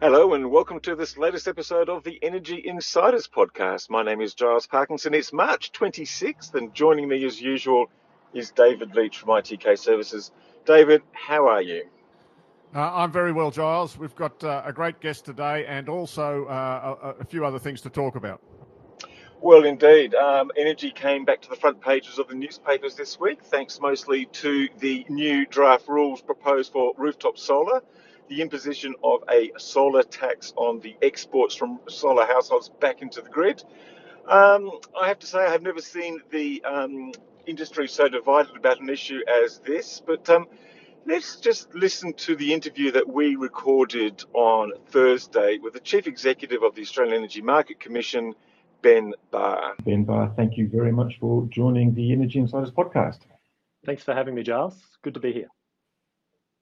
Hello, and welcome to this latest episode of the Energy Insiders podcast. My name is Giles Parkinson. It's March 26th, and joining me as usual is David Leitch from ITK Services. David, how are you? Uh, I'm very well, Giles. We've got uh, a great guest today and also uh, a, a, few other things to talk about. Well, indeed. Um, energy came back to the front pages of the newspapers this week, thanks mostly to the new draft rules proposed for rooftop solar, the imposition of a solar tax on the exports from solar households back into the grid. Um, I have to say, I have never seen the um, industry so divided about an issue as this, but um, Let's just listen to the interview that we recorded on Thursday with the Chief Executive of the Australian Energy Market Commission, Ben Barr. Ben Barr, thank you very much for joining the Energy Insiders podcast. Thanks for having me, Giles. Good to be here.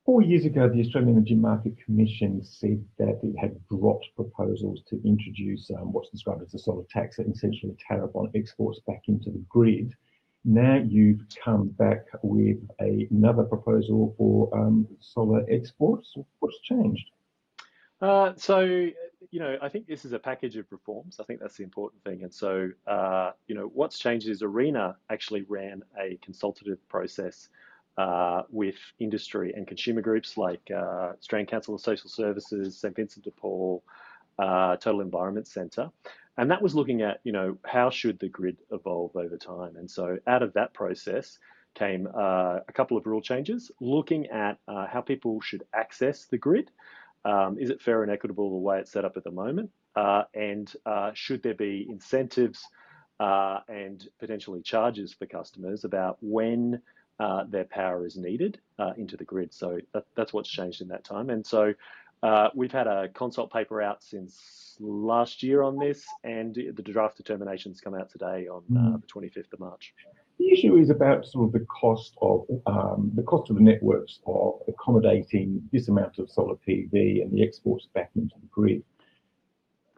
Four years ago, the Australian Energy Market Commission said that it had dropped proposals to introduce um, what's described as a solar tax, essentially a tariff on exports back into the grid. Now you've come back with a, another proposal for um, solar exports. What's changed? Uh, so, you know, I think this is a package of reforms. I think that's the important thing. And so, uh, you know, what's changed is ARENA actually ran a consultative process uh, with industry and consumer groups like uh, Australian Council of Social Services, St Vincent de Paul, uh, Total Environment Centre. And that was looking at you know how should the grid evolve over time? And so out of that process came uh, a couple of rule changes looking at uh, how people should access the grid. Um, is it fair and equitable the way it's set up at the moment? Uh, and should there be incentives and potentially charges for customers about when uh, their power is needed into the grid so that, that's what's changed in that time and so uh, we've had a consult paper out since last year on this, and the draft determinations come out today on uh, hmm. the 25th of March. The issue is about sort of the cost of um, the cost of the networks of accommodating this amount of solar PV and the exports back into the grid.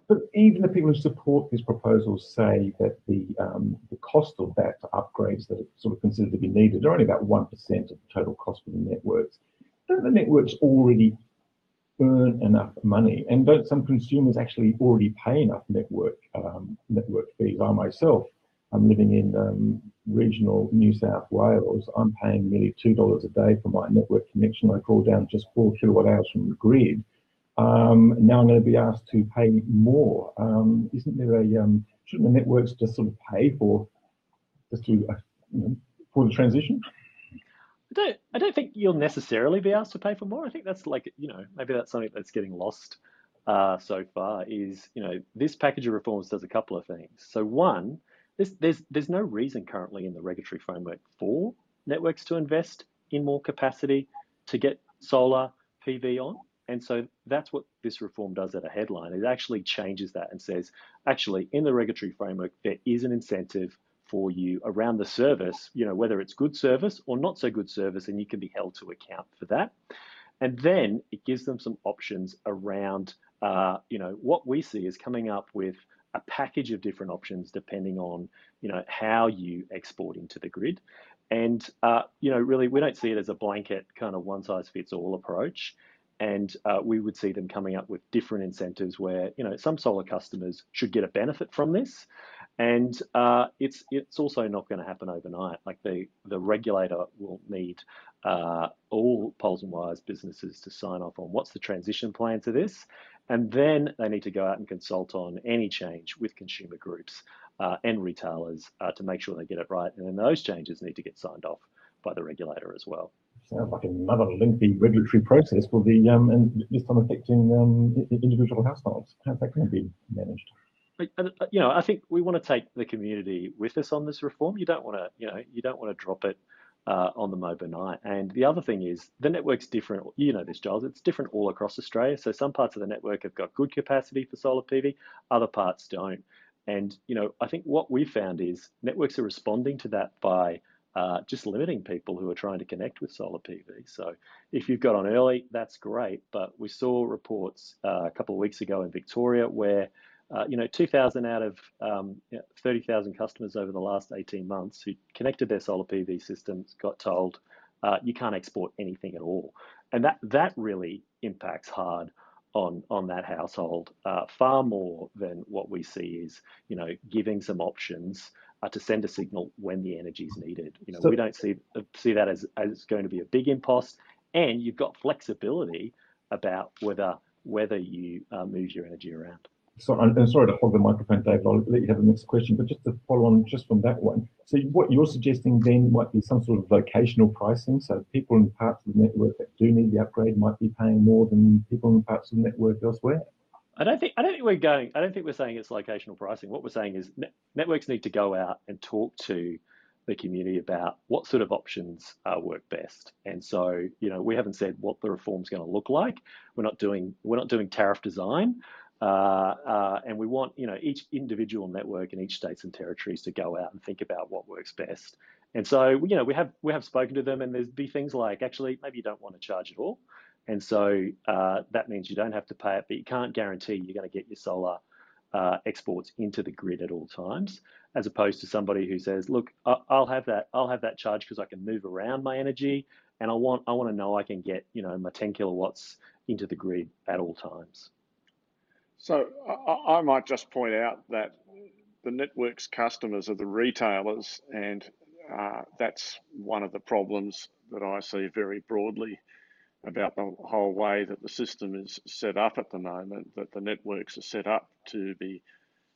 But even the people who support these proposals say that the um, the cost of that upgrades that are sort of considered to be needed are only about one percent of the total cost for the networks. Don't the networks already earn enough money? And don't some consumers actually already pay enough network um, network fees? I myself, I'm living in um, regional New South Wales. I'm paying nearly two dollars a day for my network connection. I call down just four kilowatt hours from the grid. Um, now I'm going to be asked to pay more. Um, isn't there a um, shouldn't the networks just sort of pay for just to uh, you know, for the transition? I don't I don't think you'll necessarily be asked to pay for more. I think that's like you know maybe that's something that's getting lost uh, so far. Is you know this package of reforms does a couple of things. So one, there's there's there's no reason currently in the regulatory framework for networks to invest in more capacity to get solar PV on. And so that's what this reform does at a headline. It actually changes that and says, actually, in the regulatory framework, there is an incentive for you around the service, you know, whether it's good service or not so good service, and you can be held to account for that. And then it gives them some options around, uh, you know, what we see is coming up with a package of different options depending on, you know, how you export into the grid. And, uh, you know, really, we don't see it as a blanket kind of one size fits all approach. And uh, we would see them coming up with different incentives where, you know, some solar customers should get a benefit from this and uh, it's it's also not going to happen overnight. Like the the regulator will need uh, all poles and wires businesses to sign off on what's the transition plan to this, and then they need to go out and consult on any change with consumer groups uh, and retailers uh, to make sure they get it right. And then those changes need to get signed off by the regulator as well. Sounds like another lengthy regulatory process for the um, and this time affecting um, individual households. How's that going to be managed? Uh, you know, I think we want to take the community with us on this reform. You don't want to, you know, you don't want to drop it uh, on them overnight. And the other thing is the network's different. You know this, Giles. It's different all across Australia. So some parts of the network have got good capacity for solar PV, other parts don't. and you know, I think what we found is networks are responding to that by uh, just limiting people who are trying to connect with solar PV. So if you've got on early, that's great. But we saw reports uh, a couple of weeks ago in Victoria where uh, you know, 2,000 out of um, 30,000 customers over the last 18 months who connected their solar PV systems got told uh, you can't export anything at all, and that that really impacts hard on on that household uh, far more than what we see is you know giving some options uh, to send a signal when the energy is needed. You know, so, we don't see see that as as going to be a big impost, and you've got flexibility about whether whether you uh, move your energy around. So I'm, sorry to hog the microphone, David. I'll let you have the next question, but just to follow on just from that one. So what you're suggesting then might be some sort of locational pricing. So people in parts of the network that do need the upgrade might be paying more than people in parts of the network elsewhere. I don't think I don't think we're going. I don't think we're saying it's locational pricing. What we're saying is net, networks need to go out and talk to the community about what sort of options uh, work best. And so, you know, we haven't said what the reform's going to look like. We're not doing we're not doing tariff design. Uh, uh, and we want you know each individual network in each states and territories to go out and think about what works best. And so you know we have we have spoken to them, and there's be things like actually maybe you don't want to charge at all, and so uh, that means you don't have to pay it, but you can't guarantee you're going to get your solar uh, exports into the grid at all times, as opposed to somebody who says, look, I'll have that I'll have that charge because I can move around my energy, and I want I want to know I can get you know my 10 kilowatts into the grid at all times. So I, I might just point out that the network's customers are the retailers, and uh, that's one of the problems that I see very broadly about the whole way that the system is set up at the moment. That the networks are set up to be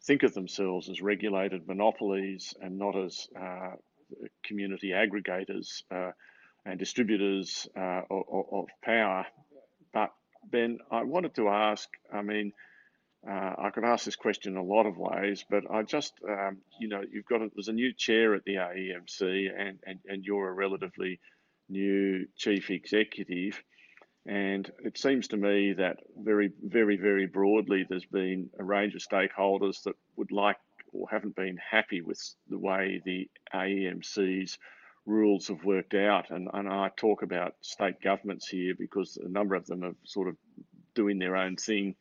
think of themselves as regulated monopolies and not as uh, community aggregators uh, and distributors uh, of, of, power. But Ben, I wanted to ask. I mean uh, I could ask this question in a lot of ways, but I just, um, you know, you've got a, there's a new chair at the AEMC, and, and, and you're a relatively new chief executive. And it seems to me that very, very, very broadly, there's been a range of stakeholders that would like or haven't been happy with the way the AEMC's rules have worked out. And, and I talk about state governments here because a number of them are sort of doing their own thing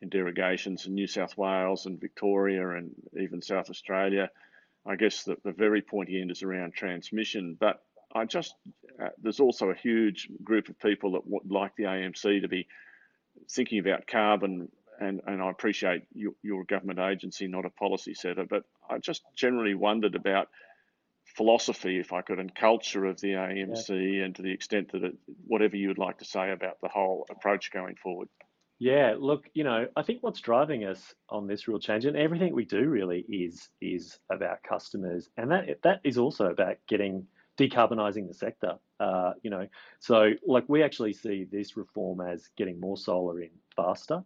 in derogations in New South Wales and Victoria and even South Australia. I guess the, the very pointy end is around transmission, but I just uh, there's also a huge group of people that would like the AMC to be thinking about carbon, and, and I appreciate you, your government agency, not a policy setter, but I just generally wondered about philosophy, if I could, and culture of the AMC, yeah. and to the extent that it, whatever you would like to say about the whole approach going forward. Yeah, look, you know, I think what's driving us on this real change, and everything we do really is is about customers, and that that is also about getting decarbonising the sector. Uh, you know, so like we actually see this reform as getting more solar in faster,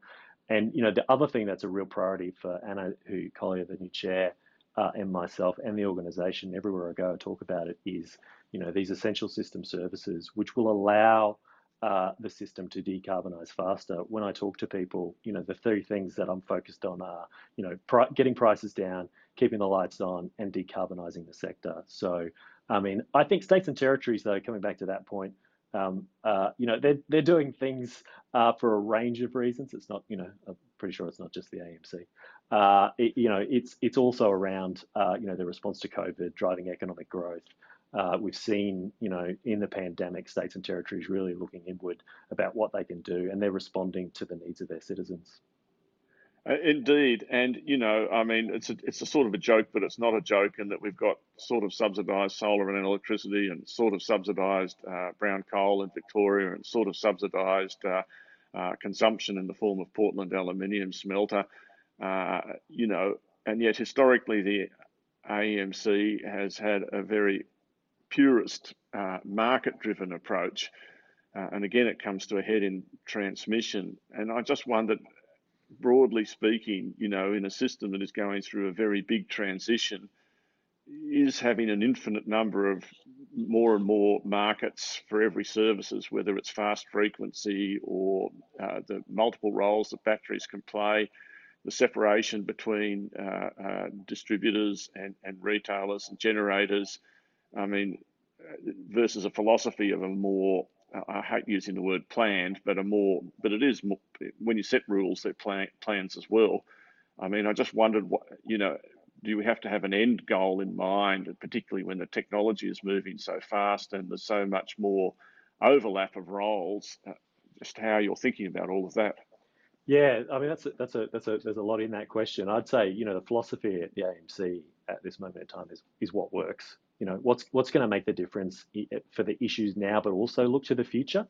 and you know, the other thing that's a real priority for Anna, who Collyer, the new chair, uh, and myself and the organisation, everywhere I go, I talk about it is, you know, these essential system services, which will allow uh, the system to decarbonize faster. When I talk to people, you know, the three things that I'm focused on are, you know, pr- getting prices down, keeping the lights on, and decarbonizing the sector. So, I mean, I think states and territories, though, coming back to that point, um, uh, you know, they're they're doing things uh, for a range of reasons. It's not, you know, I'm pretty sure it's not just the AMC. Uh, it, you know, it's it's also around, uh, you know, the response to COVID, driving economic growth. Uh, we've seen, you know, in the pandemic, states and territories really looking inward about what they can do, and they're responding to the needs of their citizens. Uh, indeed, and you know, I mean, it's a it's a sort of a joke, but it's not a joke, in that we've got sort of subsidised solar and electricity, and sort of subsidised uh, brown coal in Victoria, and sort of subsidised uh, uh, consumption in the form of Portland aluminium smelter. Uh, you know, and yet historically the AEMC has had a very purist uh, market driven approach. And again, it comes to a head in transmission. And I just wondered, broadly speaking, you know, in a system that is going through a very big transition, is having an infinite number of more and more markets for every services, whether it's fast frequency or uh, the multiple roles that batteries can play, the separation between uh, uh, distributors and, and retailers and generators. I mean, versus a philosophy of a more I hate using the word planned, but a more, but it is more, when you set rules, they're plan, plans as well. I mean, I just wondered what, you know, do we have to have an end goal in mind, particularly when the technology is moving so fast and there's so much more overlap of roles? Uh, just how you're thinking about all of that. Yeah, I mean that's a, that's a that's a there's a lot in that question. I'd say you know the philosophy at the AMC at this moment in time is is what works. You know what's what's going to make the difference for the issues now, but also look to the future.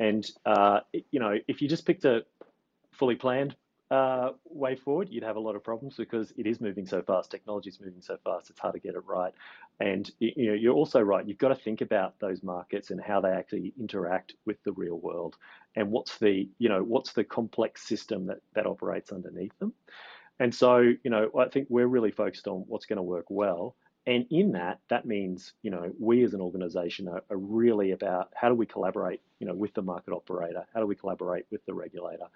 And uh, you know if you just picked a fully planned uh, way forward, you'd have a lot of problems because it is moving so fast. Technology is moving so fast; it's hard to get it right. And you know, you're also right. You've got to think about those markets and how they actually interact with the real world, and what's the you know what's the complex system that that operates underneath them. And so, you know, I think we're really focused on what's going to work well. And in that, that means, you know, we as an organization are, are, really about how do we collaborate, you know, with the market operator? How do we collaborate with the regulator?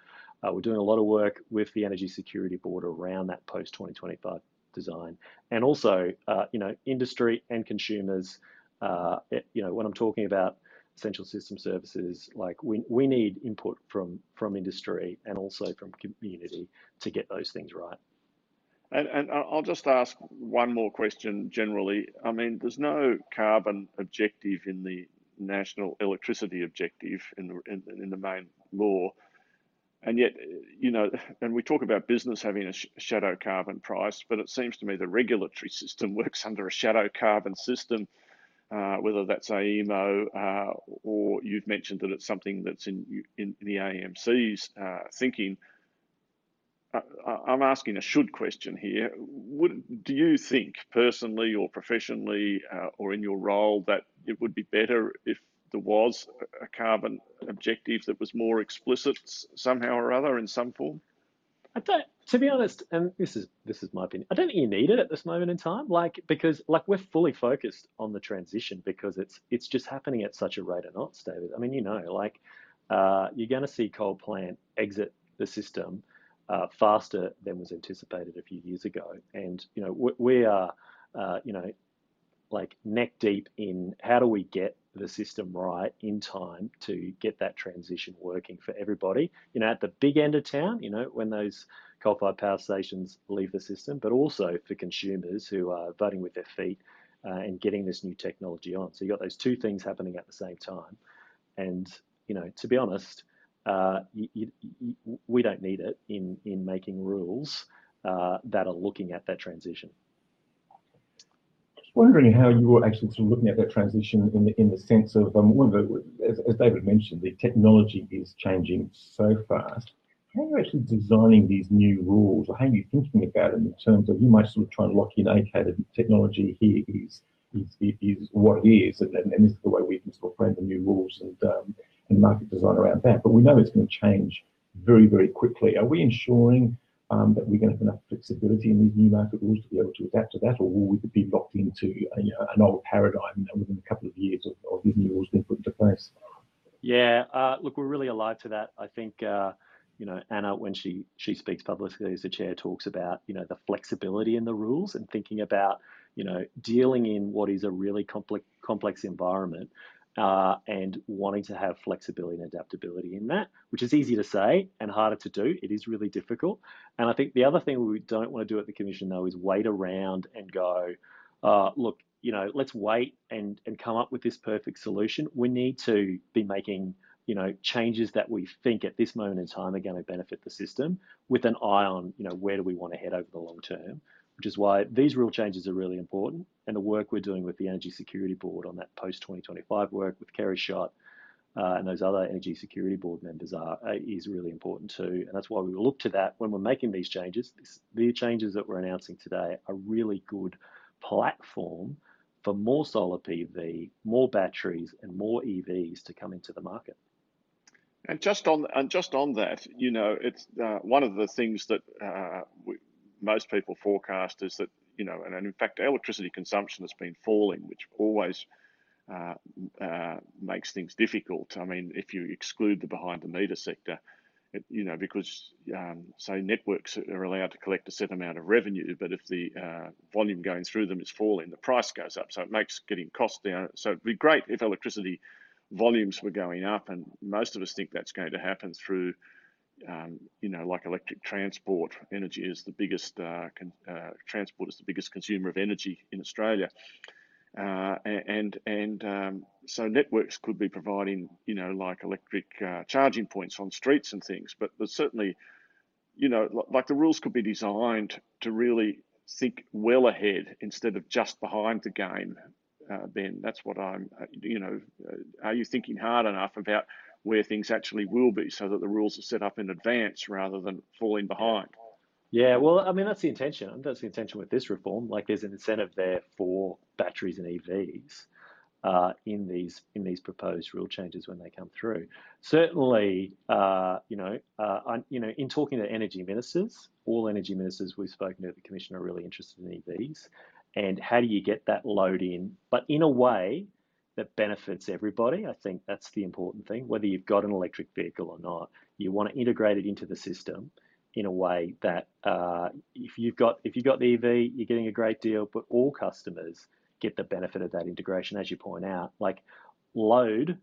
Uh, we're doing a lot of work with the Energy Security Board around that post 2025 design, and also uh, you know industry and consumers. Uh, you know when I'm talking about essential system services, like we we need input from from industry and also from community to get those things right. And, and I'll just ask one more question generally. I mean, there's no carbon objective in the national electricity objective in the in, in the main law and yet, you know, and we talk about business having a sh- shadow carbon price, but it seems to me the regulatory system works under a shadow carbon system, uh, whether that's AEMO uh, or you've mentioned that it's something that's in in, the AMC's uh, thinking. I'm asking a should question here. Would, do you think, personally or professionally, uh, or in your role, that it would be better if there was a carbon objective that was more explicit somehow or other in some form? I don't, to be honest, and this is this is my opinion. I don't think you need it at this moment in time, like because like we're fully focused on the transition because it's it's just happening at such a rate of knots, David. I mean, you know, like uh, you're going to see coal plant exit the system uh, faster than was anticipated a few years ago, and you know we, we are, uh, you know, like neck deep in how do we get the system right in time to get that transition working for everybody. You know, at the big end of town, you know, when those coal-fired power stations leave the system, but also for consumers who are voting with their feet uh, and getting this new technology on. So you got those two things happening at the same time, and you know, to be honest, uh, you, you, we don't need it in in making rules uh, that are looking at that transition Just wondering how you were actually sort of looking at that transition in the in the sense of um, one of the, as, as, David mentioned, the technology is changing so fast. How are you actually designing these new rules, or how are you thinking about them in terms of you might sort of try and lock in, okay, the technology here is is, is what it is, and, and, this is the way we can sort of frame the new rules and um, and market design around that. But we know it's going to change very very quickly. Are we ensuring um, that we're going to have enough flexibility in these new market rules to be able to adapt to that, or will we be locked into a, you know, an old paradigm within a couple of years of, of, these new rules being put into place? Yeah, uh, look, we're really alive to that. I think. Uh, you know, Anna, when she she speaks publicly as the chair, talks about you know the flexibility in the rules and thinking about you know dealing in what is a really complex complex environment uh, and wanting to have flexibility and adaptability in that, which is easy to say and harder to do. It is really difficult. And I think the other thing we don't want to do at the Commission, though, is wait around and go, uh, look, you know, let's wait and, and come up with this perfect solution. We need to be making, you know, changes that we think at this moment in time are going to benefit the system with an eye on, you know, where do we want to head over the long term which is why these rule changes are really important. And the work we're doing with the Energy Security Board on that post 2025 work with Kerry Schott uh, and those other Energy Security Board members are uh, is really important too. And that's why we will look to that when we're making these changes. This, the changes that we're announcing today are really good platform for more solar PV, more batteries, and more EVs to come into the market. And just on and just on that, you know, it's uh, one of the things that uh, we, most people forecast is that, you know, and, in fact, electricity consumption has been falling, which always uh, uh, makes things difficult. I mean, if you exclude the behind the meter sector, it, you know, because um, say networks are allowed to collect a set amount of revenue, but if the uh, volume going through them is falling, the price goes up. So it makes getting costs down. So it'd be great if electricity volumes were going up, and most of us think that's going to happen through, um, you know, like electric transport. Energy is the biggest uh, con- uh, transport is the biggest consumer of energy in Australia. Uh, and and um, so networks could be providing, you know, like electric uh, charging points on streets and things. But there's certainly, you know, like the rules could be designed to really think well ahead instead of just behind the game. Uh, ben, that's what I'm, uh, you know, are you thinking hard enough about where things actually will be so that the rules are set up in advance rather than falling behind? Yeah, well, I mean, that's the intention. That's the intention with this reform. Like, there's an incentive there for batteries and EVs uh, in these in these proposed rule changes when they come through. Certainly, uh, you know, uh, I, you know, in talking to energy ministers, all energy ministers we've spoken to the commission are really interested in EVs, and how do you get that load in, but in a way that benefits everybody. I think that's the important thing. Whether you've got an electric vehicle or not, you want to integrate it into the system in a way that uh, if you've got if you've got the EV, you're getting a great deal, but all customers get the benefit of that integration, as you point out. Like load,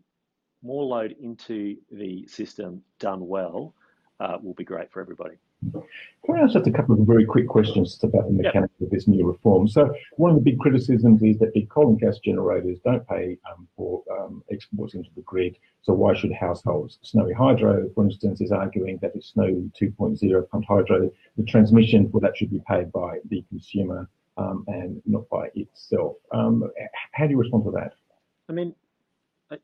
more load into the system done well uh, will be great for everybody. Can I ask just a couple of very quick questions about the mechanics yep. of this new reform? So, one of the big criticisms is that the coal and gas generators don't pay um, for um, exports into the grid. So, why should households? Snowy Hydro, for instance, is arguing that it's Snowy 2.0 pumped hydro, the transmission for that should be paid by the consumer um, and not by itself. Um, how do you respond to that? I mean, uh,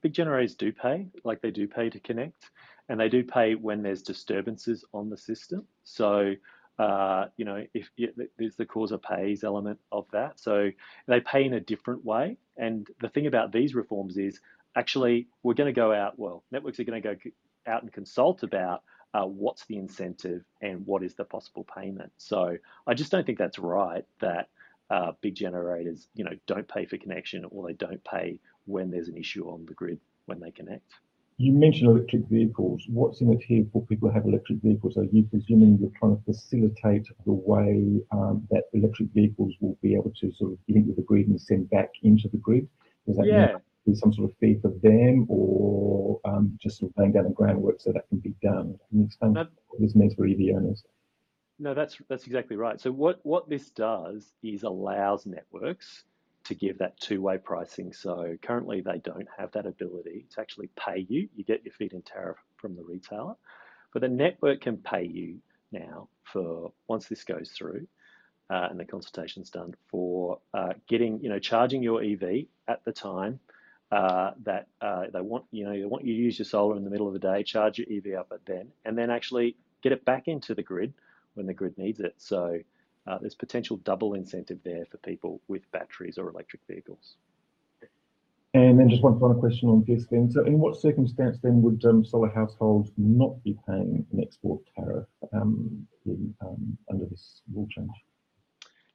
big generators do pay, like they do pay to connect and they do pay when there's disturbances on the system. So, uh, you know, if, there's the causer pays element of that, so they pay in a different way. And the thing about these reforms is actually we're going to go out. Well, networks are going to go out and consult about uh, what's the incentive and what is the possible payment. So I just don't think that's right that uh, big generators, you know, don't pay for connection or they don't pay when there's an issue on the grid when they connect. You mentioned electric vehicles. What's in it here for people who have electric vehicles? Are you presuming you're trying to facilitate the way um, that electric vehicles will be able to sort of link with the grid and send back into the grid? Does that yeah. be some sort of fee for them or um, just sort of laying down the groundwork so that can be done? Can you explain what this means for EV owners? No, that's that's exactly right. So what, what this does is allows networks to give that two-way pricing. So currently they don't have that ability to actually pay you. You get your feed-in tariff from the retailer, but the network can pay you now for once this goes through uh, and the consultation's done for uh, getting, you know, charging your EV at the time uh, that uh, they want, you know, they want you to use your solar in the middle of the day, charge your EV up at then, and then actually get it back into the grid when the grid needs it. So uh, there's potential double incentive there for people with batteries or electric vehicles. And then just one final question on this then. So in what circumstance then would um, solar households not be paying an export tariff um, in, um, under this rule change?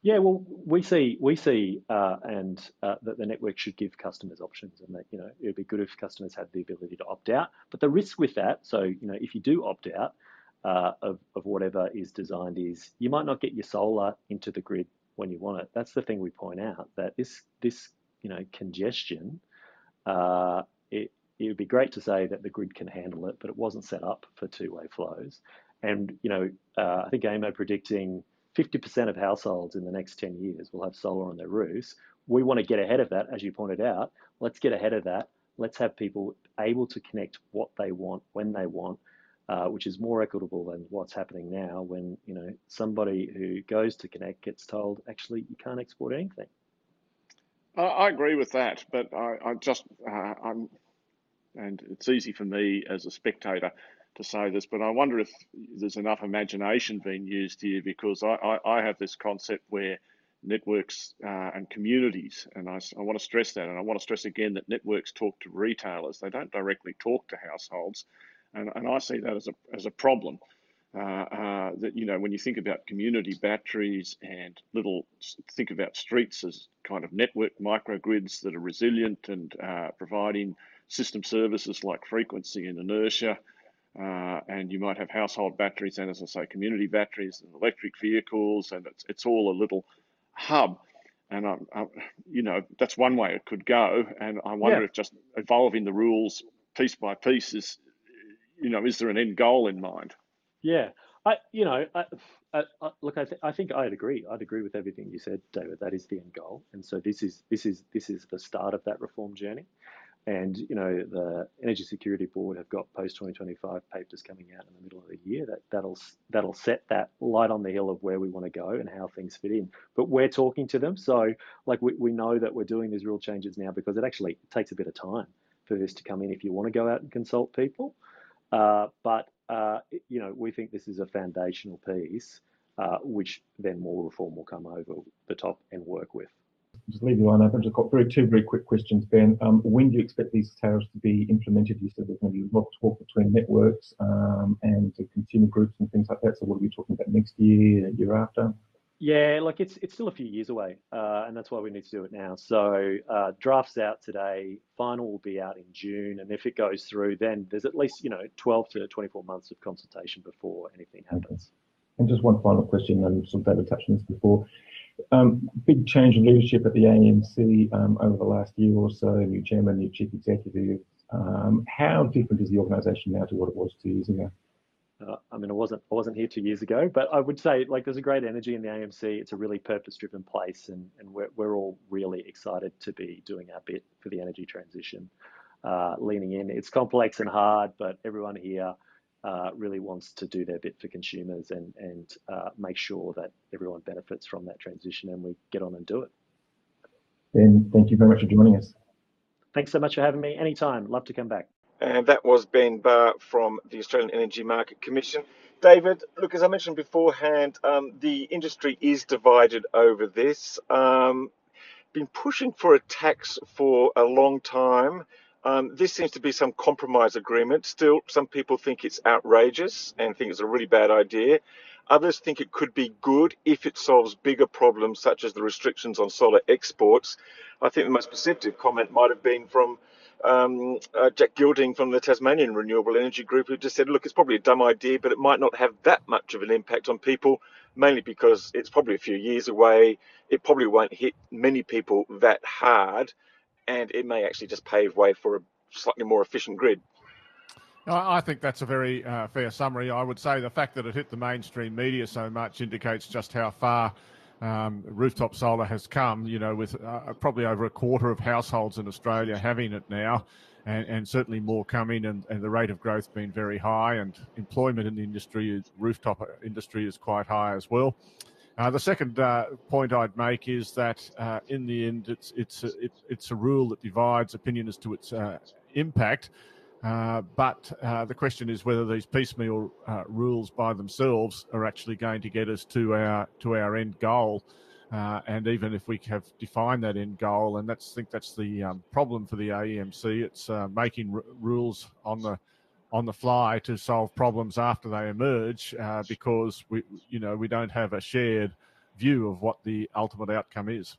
Yeah, well, we see we see, uh, and uh, that the network should give customers options, and that you know it would be good if customers had the ability to opt out. But the risk with that, so you know, if you do opt out, uh, of, of whatever is designed is you might not get your solar into the grid when you want it. That's the thing we point out that this this you know congestion. Uh, it it would be great to say that the grid can handle it, but it wasn't set up for two-way flows. And you know, uh, I think AEMO predicting 50% of households in the next 10 years will have solar on their roofs. We want to get ahead of that, as you pointed out. Let's get ahead of that. Let's have people able to connect what they want when they want uh, which is more equitable than what's happening now when you know somebody who goes to connect gets told actually you can't export anything. I agree with that, but I, I just uh, I'm, and it's easy for me as a spectator to say this, but I wonder if there's enough imagination being used here because I, I, I have this concept where networks uh, and communities, and I, I want to stress that, and I want to stress again that networks talk to retailers, they don't directly talk to households. And, and I see that as a, as a problem. Uh, uh, that you know when you think about community batteries and little think about streets as kind of network microgrids that are resilient and uh, providing system services like frequency and inertia uh, and you might have household batteries and, as I say, community batteries and electric vehicles, and it's it's all a little hub. And I, I, you know that's one way it could go. And I wonder yeah. if just evolving the rules piece by piece is, you know, is there an end goal in mind? Yeah, I you know I, I, I, look I, th- I think I'd agree I'd agree with everything you said, David. That is the end goal, and so this is this is this is the start of that reform journey. And you know the Energy Security Board have got post 2025 papers coming out in the middle of the year that that'll that'll set that light on the hill of where we want to go and how things fit in. But we're talking to them, so like we, we know that we're doing these real changes now because it actually takes a bit of time for this to come in if you want to go out and consult people. Uh, but uh, you know we think this is a foundational piece, uh, which then more reform will come over the top and work with just leave the line open. Just got very two very quick questions, Ben. Um, when do you expect these tariffs to be implemented? You said there's going to be a lot of talk between networks um, and consumer groups and things like that. So what are we talking about next year, year after? Yeah, like it's it's still a few years away, uh, and that's why we need to do it now. So uh, drafts out today, final will be out in June, and if it goes through, then there's at least you know 12 to 24 months of consultation before anything happens. Okay. And just one final question, and sort of David touched on this before. Um, big change in leadership at the AEMC um, over the last year or so, new chairman, new chief executive. Um, how different is the organisation now to what it was two years ago? Uh, I mean, I wasn't I wasn't here two years ago, but I would say like there's a great energy in the AMC. It's a really purpose-driven place, and and we're we're all really excited to be doing our bit for the energy transition, uh, leaning in. It's complex and hard, but everyone here uh, really wants to do their bit for consumers and and uh, make sure that everyone benefits from that transition, and we get on and do it. Ben, thank you very much for joining us. Thanks so much for having me. Anytime, love to come back. And that was Ben Barr from the Australian Energy Market Commission. David, look, as I mentioned beforehand, um, the industry is divided over this. Um, been pushing for a tax for a long time. Um, this seems to be some compromise agreement. Still, some people think it's outrageous and think it's a really bad idea. Others think it could be good if it solves bigger problems such as the restrictions on solar exports. I think the most perceptive comment might have been from um, uh, Jack Gilding from the Tasmanian Renewable Energy Group, who just said, look, it's probably a dumb idea, but it might not have that much of an impact on people, mainly because it's probably a few years away. It probably won't hit many people that hard and it may actually just pave way for a slightly more efficient grid. I think that's a very uh, fair summary. I would say the fact that it hit the mainstream media so much indicates just how far um, rooftop solar has come. You know, with uh, probably over a quarter of households in Australia having it now, and, and certainly more coming, and, and, the rate of growth being very high, and employment in the industry, rooftop industry, is quite high as well. Uh, the second uh, point I'd make is that uh, in the end, it's it's a, it, it's a rule that divides opinion as to its uh, impact. Uh, but uh, the question is whether these piecemeal rules by themselves are actually going to get us to our to our end goal. and even if we have defined that end goal, and that's I think that's the um, problem for the AEMC, it's making r- rules on the on the fly to solve problems after they emerge uh, because we you know we don't have a shared view of what the ultimate outcome is.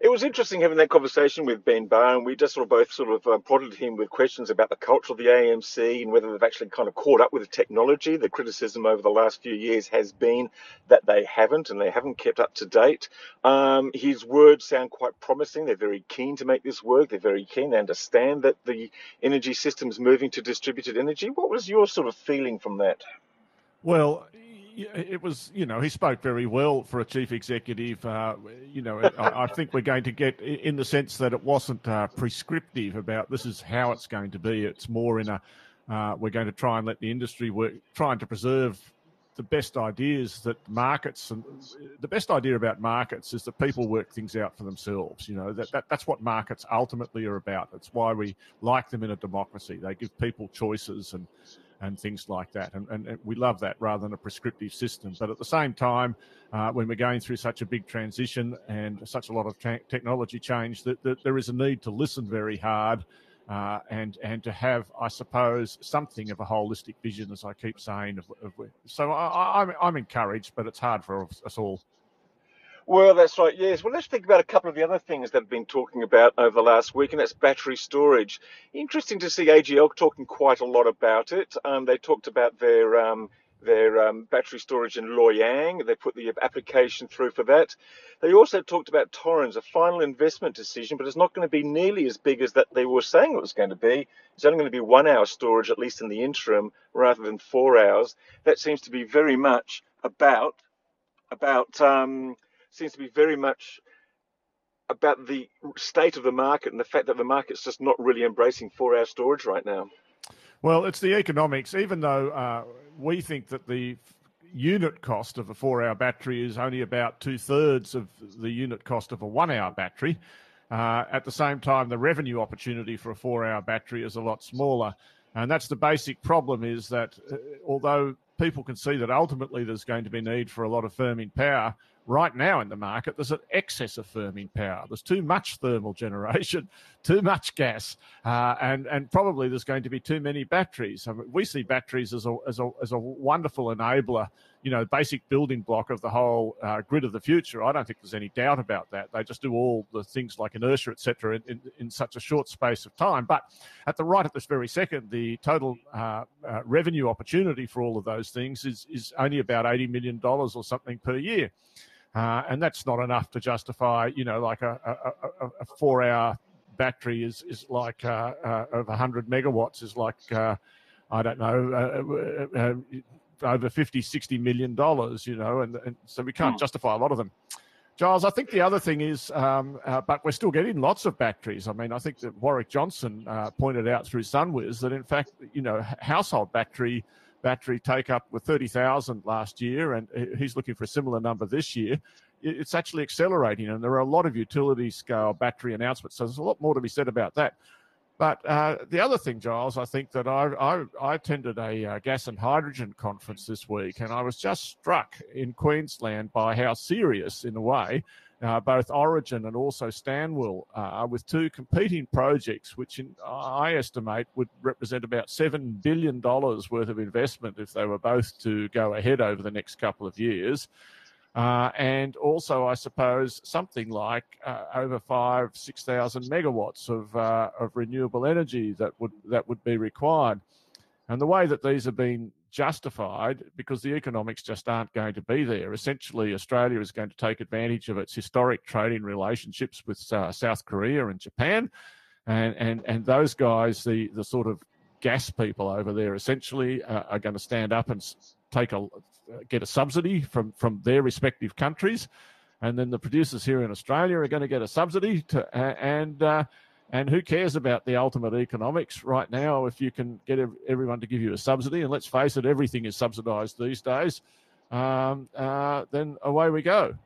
It was interesting having that conversation with Ben and we just sort of both sort of uh, prodded him with questions about the culture of the AMC and whether they've actually kind of caught up with the technology. The criticism over the last few years has been that they haven't, and they haven't kept up to date. Um, his words sound quite promising. They're very keen to make this work. They're very keen. They understand that the energy system is moving to distributed energy. What was your sort of feeling from that? Well, it was, you know, he spoke very well for a chief executive. Uh, you know, I, I, think we're going to get in the sense that it wasn't uh, prescriptive about this is how it's going to be. It's more in a, uh, we're going to try and let the industry work, trying to preserve the best ideas that markets and the best idea about markets is that people work things out for themselves. You know, that, that that's what markets ultimately are about. That's why we like them in a democracy. They give people choices and, and things like that. And, and, we love that rather than a prescriptive system. But at the same time, uh, when we're going through such a big transition and such a lot of technology change, that, that, there is a need to listen very hard uh, and and to have, I suppose, something of a holistic vision, as I keep saying. Of, of, so I, I'm, I'm encouraged, but it's hard for us all. Well, that's right. Yes. Well, let's think about a couple of the other things that have been talking about over the last week, and that's battery storage. Interesting to see AGL talking quite a lot about it. Um, they talked about their um, their um, battery storage in Loy. They put the application through for that. They also talked about Torrens, a final investment decision, but it's not going to be nearly as big as that they were saying it was going to be. It's only going to be one hour storage, at least in the interim, rather than four hours. That seems to be very much about about um, seems to be very much about the state of the market and the fact that the market's just not really embracing four hour storage right now. Well, it's the economics, even though uh, we think that the unit cost of a four hour battery is only about two thirds of the unit cost of a one hour battery. Uh, at the same time, the revenue opportunity for a four hour battery is a lot smaller. And that's the basic problem is that uh, although people can see that ultimately there's going to be need for a lot of firming power, right now in the market, there's an excess of firming power. There's too much thermal generation, too much gas, uh, and and probably there's going to be too many batteries. I mean, we see batteries as a, as a as a wonderful enabler, you know, basic building block of the whole uh, grid of the future. I don't think there's any doubt about that. They just do all the things like inertia, etc., in, in, in, such a short space of time. But at the right at this very second, the total uh, uh revenue opportunity for all of those things is is only about eighty million dollars or something per year. Uh, and that's not enough to justify, you know, like a, a, a four-hour battery is is like uh, uh, of 100 megawatts is like uh, I don't know uh, uh, over 50, 60 million dollars, you know, and, and so we can't hmm. justify a lot of them. Giles, I think the other thing is, um, uh, but we're still getting lots of batteries. I mean, I think that Warwick Johnston uh, pointed out through SunWiz that in fact, you know, household battery battery take up with 30,000 last year, and he's looking for a similar number this year. It's actually accelerating, and there are a lot of utility scale battery announcements. So there's a lot more to be said about that. But uh, the other thing, Giles, I think that I, I, I attended a uh, gas and hydrogen conference this week, and I was just struck in Queensland by how serious, in a way, uh, both Origin and also Stanwell are with two competing projects, which in, I estimate would represent about $7 billion worth of investment if they were both to go ahead over the next couple of years. Uh, and also, I suppose, something like uh, over five, 6,000 megawatts of, uh, of renewable energy that would, that would be required. And the way that these have been justified because the economics just aren't going to be there. Essentially, Australia is going to take advantage of its historic trading relationships with uh, South Korea and Japan, and and and those guys, the the sort of gas people over there, essentially uh, are going to stand up and take a get a subsidy from from their respective countries, and then the producers here in Australia are going to get a subsidy to and. Uh, and who cares about the ultimate economics right now if you can get everyone to give you a subsidy? And let's face it, everything is subsidised these days. Um, uh, then away we go.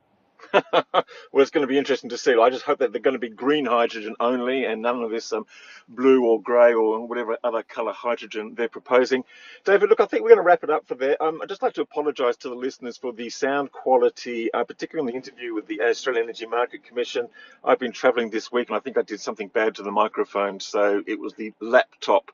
well, it's going to be interesting to see. I just hope that they're going to be green hydrogen only and none of this um, blue or grey or whatever other colour hydrogen they're proposing. David, look, I think we're going to wrap it up for there. Um, I'd just like to apologise to the listeners for the sound quality, uh, particularly in the interview with the Australian Energy Market Commission. I've been travelling this week and I think I did something bad to the microphone, so it was the laptop.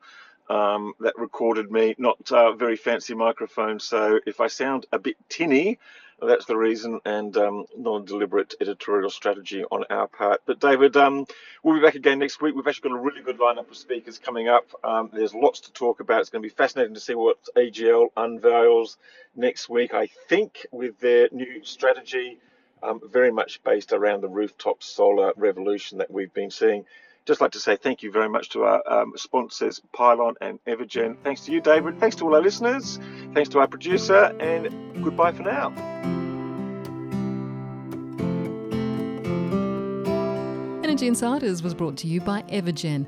Um, that recorded me, not uh, very fancy microphone. So if I sound a bit tinny, that's the reason, and um, non-deliberate editorial strategy on our part. But David, um, we'll be back again next week. We've actually got a really good lineup of speakers coming up. Um, there's lots to talk about. It's going to be fascinating to see what AGL unveils next week. I think with their new strategy, um, very much based around the rooftop solar revolution that we've been seeing just like to say thank you very much to our um, sponsors, Pylon and Evergen. Thanks to you, David. Thanks to all our listeners. Thanks to our producer, and goodbye for now. Energy Insiders was brought to you by Evergen